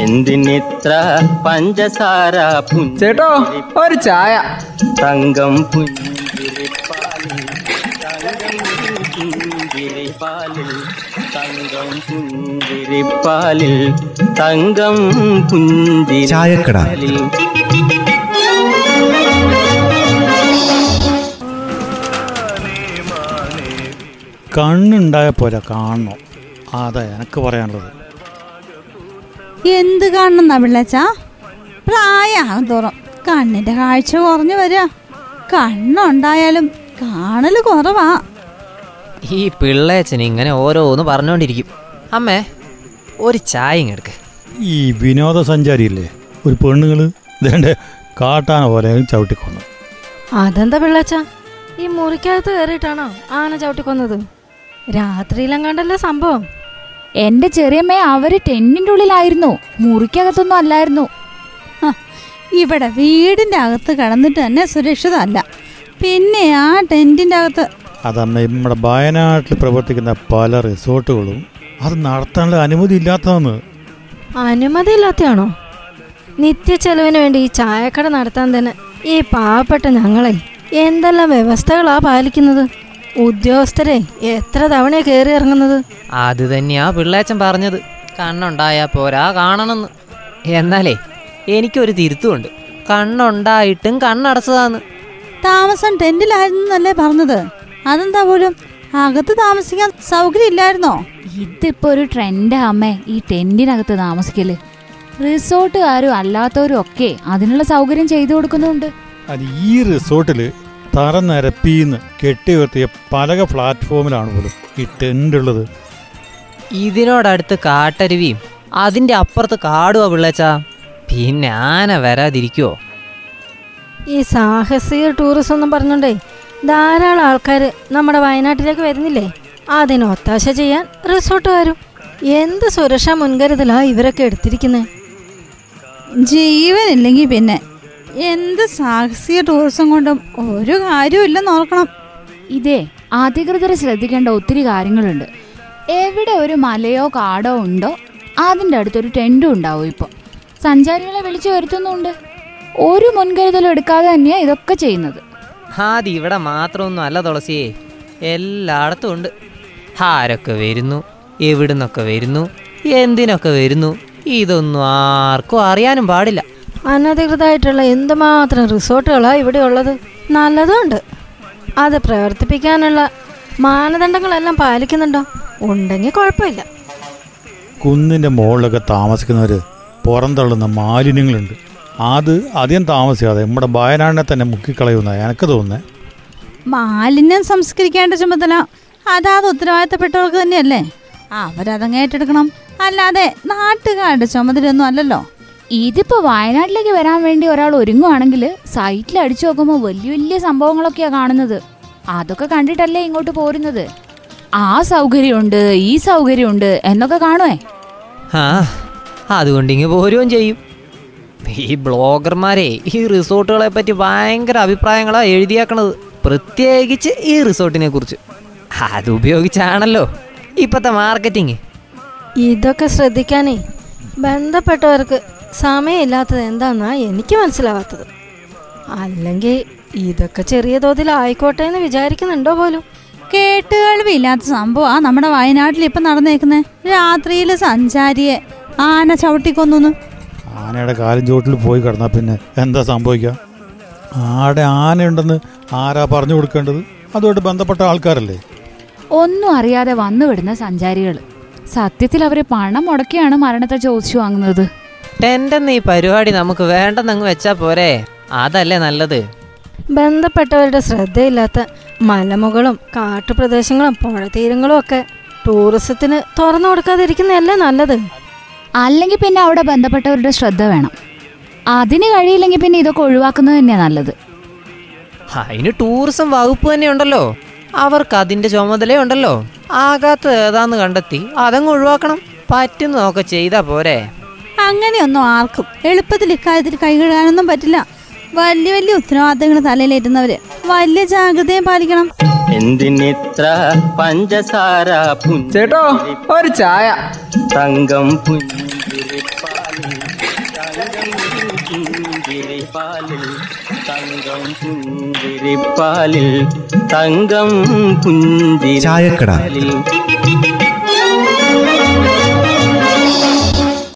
എന്തിനിത്ര പഞ്ചസാര ചേട്ടോ ഒരു ചായ. തങ്കം പുഞ്ചിരിപ്പാലിൽ തങ്കം പുഞ്ചിരിപ്പാലിൽ തങ്കം പുഞ്ചിരിപ്പാലിൽ തങ്കം ചായക്കട. പുഞ്ചിരിപ്പാലിൽ. കണ്ണുണ്ടായ പോലെ കാണണം. അതാ എനിക്ക് പറയാനുള്ളത്. എന്ത് കാണണം തമിഴച്ചാ പ്രായമാകും തോറും. കണ്ണിന്റെ കാഴ്ച കുറഞ്ഞു വരിക. കണ്ണുണ്ടായാലും കാണൽ കുറവാ. ഈ പിള്ളേച്ചൻ ഇങ്ങനെ ഓരോന്ന് പറഞ്ഞോണ്ടിരിക്കും. അമ്മേ ഒരു ചായ എടുക്ക്. ഈ വിനോദസഞ്ചാരിയില്ലേ? ഒരു പെണ്ണുങ്ങൾ ഇതേണ്ട കാട്ടാന പോലെ ചവിട്ടിക്കൊന്നു. അതെന്താ പിള്ളച്ച? ഈ മുറിക്കകത്ത് കയറിയിട്ടാണോ ആന ചവിട്ടിക്കൊന്നത്? രാത്രിയിലും കണ്ടല്ലോ സംഭവം? എന്റെ ചെറിയമ്മ അവർ ടെന്നിന്റെ ഉള്ളിലായിരുന്നു. മുറിക്കകത്തൊന്നും അല്ലായിരുന്നു. ഇവിടെ വീടിന്റെ അകത്ത് കടന്നിട്ട് തന്നെ സുരക്ഷിതമല്ല. പിന്നെ ആ ടെന്റിന്റെ അകത്ത് അതമ്മ നമ്മുടെ വയനാട്ടിൽ പ്രവർത്തിക്കുന്ന പല റിസോർട്ടുകളും അത് നടത്താനുള്ള അനുമതി ഇല്ലാത്തതാണ്. അനുമതി ഇല്ലാത്തയാണോ നിത്യ ചെലവിന് വേണ്ടി ഈ ചായക്കട നടത്താൻ തന്നെ ഈ പാവപ്പെട്ട ഞങ്ങളെ എന്തെല്ലാം വ്യവസ്ഥകളാ പാലിക്കുന്നത്? ഉദ്യോഗസ്ഥരെ എത്ര തവണയാ കേറി ഇറങ്ങുന്നത്? അത് തന്നെയാ പിള്ളേച്ചൻ പറഞ്ഞത്. കണ്ണുണ്ടായാ പോരാ കാണണമെന്ന്. എന്നാലേ എനിക്കൊരു തിരുത്തുമുണ്ട്. കണ്ണുണ്ടായിട്ടും കണ്ണടച്ചതാന്ന്. താമസം ടെന്റിലായിരുന്നല്ലേ പറഞ്ഞത്. അതെന്താ പോലും? അകത്ത് താമസിക്കാൻ സൗകര്യം ഇല്ലായിരുന്നോ ഇതിപ്പോ ഒരു ട്രെൻഡാ അമ്മേ ഈ ടെന്റിനകത്ത് താമസിക്കൽ. റിസോർട്ടുകാരും അല്ലാത്തവരും ഒക്കെ അതിനുള്ള സൗകര്യം ചെയ്തു കൊടുക്കുന്നുണ്ട്. അത് ഈ റിസോർട്ടിൽ തറ നിരപ്പിന്ന് കെട്ടി ഉയർത്തിയ പലക പ്ലാറ്റ്ഫോമിലാണ് പോലും ഈ ടെന്റ് ഉള്ളത്. ഇതിനോടടുത്ത് കാട്ടരുവിയും അതിന്റെ അപ്പുറത്ത് കാടുവാ പിള്ളേച്ച. പിന്നെ ആന വരാതിരിക്കുവോ? ഈ സാഹസിക ടൂറിസം ഒന്നും പറഞ്ഞോണ്ടേ ധാരാളം ആൾക്കാർ നമ്മുടെ വയനാട്ടിലേക്ക് വരുന്നില്ലേ? അതിന് ഒത്താശ ചെയ്യാൻ റിസോർട്ടുകാരും എന്ത് സുരക്ഷാ മുൻകരുതലാ ഇവരൊക്കെ എടുത്തിരിക്കുന്നത് ജീവനില്ലെങ്കിൽ പിന്നെ എന്ത് സാഹസിക ടൂറിസം കൊണ്ടും ഒരു കാര്യമില്ലെന്ന് ഓർക്കണം. ഇതേ അധികൃതർ ശ്രദ്ധിക്കേണ്ട ഒത്തിരി കാര്യങ്ങളുണ്ട്. എവിടെ ഒരു മലയോ കാടോ ഉണ്ടോ അതിന്റെ അടുത്തൊരു ടെന്റും ഉണ്ടാവും ഇപ്പോൾ. സഞ്ചാരികളെ വിളിച്ചു വരുത്തുന്നുണ്ട്. ഒരു മുൻകരുതലും എടുക്കാതെ തന്നെയാണ് ഇതൊക്കെ ചെയ്യുന്നത്. അത് ഇവിടെ മാത്രമൊന്നും അല്ല തുളസിയേ. എല്ലായിടത്തും ഉണ്ട്. ആരൊക്കെ വരുന്നു എവിടുന്നൊക്കെ വരുന്നു എന്തിനൊക്കെ വരുന്നു ഇതൊന്നും ആർക്കും അറിയാനും പാടില്ല. അനധികൃതമായിട്ടുള്ള എന്തുമാത്രം റിസോർട്ടുകളാണ് ഇവിടെ ഉള്ളത് നല്ലതുണ്ട്. അത് പ്രവർത്തിപ്പിക്കാനുള്ള മാനദണ്ഡങ്ങളെല്ലാം പാലിക്കുന്നുണ്ടോ? ഉണ്ടെങ്കിൽ കുഴപ്പമില്ല. കുന്നിന്റെ മുകളിലൊക്കെ താമസിക്കുന്നവർ പുറന്തള്ളുന്ന മാലിന്യങ്ങളുണ്ട്. അത് അധികം താമസിക്കാതെ നമ്മുടെ വയനാടിനെ തന്നെ മുക്കിക്കളയുന്ന എനിക്ക് തോന്നുന്നത് മാലിന്യം സംസ്കരിക്കേണ്ട ചുമതല അതാത് ഉത്തരവാദിത്തപ്പെട്ടവർക്ക് തന്നെയല്ലേ? അവരതങ്ങ് ഏറ്റെടുക്കണം. അല്ലാതെ നാട്ടുകാരുടെ ചുമതലയൊന്നും അല്ലല്ലോ. ഇതിപ്പോ വയനാട്ടിലേക്ക് വരാൻ വേണ്ടി ഒരാൾ ഒരുങ്ങുവാണെങ്കിൽ സൈറ്റിൽ അടിച്ചു നോക്കുമ്പോൾ വലിയ വലിയ സംഭവങ്ങളൊക്കെയാണ് കാണുന്നത്. അതൊക്കെ കണ്ടിട്ടല്ലേ ഇങ്ങോട്ട് പോരുന്നത്? ആ സൗകര്യമുണ്ട് ഈ സൗകര്യമുണ്ട് എന്നൊക്കെ കാണുവേ? ആ അതുകൊണ്ട് ഇങ്ങ് പോരുകയും ചെയ്യും. ഈ ബ്ലോഗർമാരെ ഈ റിസോർട്ടുകളെ പറ്റി ഭയങ്കര അഭിപ്രായങ്ങളാ എഴുതിയാക്കണത്. പ്രത്യേകിച്ച് ഈ റിസോർട്ടിനെ കുറിച്ച്. അതുപയോഗിച്ചാണല്ലോ ഇപ്പോഴത്തെ മാർക്കറ്റിങ് ഇതൊക്കെ ശ്രദ്ധിക്കാനേ ബന്ധപ്പെട്ടവർക്ക് സമയമില്ലാത്തത് എന്താന്നാ എനിക്ക് മനസ്സിലാവാത്തത്. അല്ലെങ്കിൽ ഇതൊക്കെ ചെറിയ തോതിൽ ആയിക്കോട്ടെ എന്ന് വിചാരിക്കുന്നുണ്ടോ പോലും? കേട്ടുകേൾവില്ലാത്ത ആ നമ്മുടെ വയനാട്ടിൽ ഇപ്പം നടന്നേക്കുന്നത് രാത്രിയിൽ സഞ്ചാരിയെ ആന ചവിട്ടിക്കൊന്നു ആനയുടെ കാലും ചോട്ടിൽ പോയി കിടന്നാൽ പിന്നെ എന്താ സംഭവിക്കുക ആടെ ആനയുണ്ടെന്ന് ആരാ പറഞ്ഞു കൊടുക്കേണ്ടത്? അതുമായിട്ട് ബന്ധപ്പെട്ട ആൾക്കാരല്ലേ? ഒന്നും അറിയാതെ വന്നു വിടുന്ന സഞ്ചാരികൾ. സത്യത്തിൽ അവർ പണം മുടക്കിയാണ് മരണത്തെ ചോദിച്ചു വാങ്ങുന്നത്. ടെന്റെന്ന് ഈ പരിപാടി നമുക്ക് വേണ്ടെന്നങ്ങ് വെച്ചാൽ പോരെ. അതല്ലേ നല്ലത്. ബന്ധപ്പെട്ടവരുടെ ശ്രദ്ധയില്ലാത്ത മലമുകളും കാട്ടുപ്രദേശങ്ങളും പുഴതീരങ്ങളും ഒക്കെ ടൂറിസത്തിന് തുറന്നു കൊടുക്കാതിരിക്കുന്നതല്ലേ നല്ലത്? അല്ലെങ്കിൽ പിന്നെ അവിടെ ബന്ധപ്പെട്ടവരുടെ ശ്രദ്ധ വേണം. അതിന് കഴിയില്ലെങ്കിൽ പിന്നെ ഇതൊക്കെ ഒഴിവാക്കുന്നത് തന്നെയാണ് നല്ലത്. അതിന് ടൂറിസം വകുപ്പ് തന്നെ ഉണ്ടല്ലോ. അവർക്ക് അതിന്റെ ചുമതലയുണ്ടല്ലോ ആകാത്ത ഏതാന്ന് കണ്ടെത്തി അതങ്ങ് ഒഴിവാക്കണം. പറ്റുന്നതൊക്കെ ചെയ്താ പോരെ. അങ്ങനെയൊന്നും ആർക്കും എളുപ്പത്തിൽ ഇക്കാര്യത്തിൽ കൈകഴുകാനൊന്നും പറ്റില്ല. വലിയ വലിയ ഉത്തരവാദിത്തങ്ങൾ തലയിലേറ്റുന്നവര് വലിയ ജാഗ്രതയും പാലിക്കണം. എന്തിനിത്ര പഞ്ചസാര ചേട്ടോ ഒരു ചായ. തങ്കം പുഞ്ചിരിപ്പാലിൽ പുഞ്ചിരിപ്പാലിൽ തങ്കം പുഞ്ചിരിപ്പാലിൽ തങ്കം ചായക്കട. പുഞ്ചിരിപ്പാലിൽ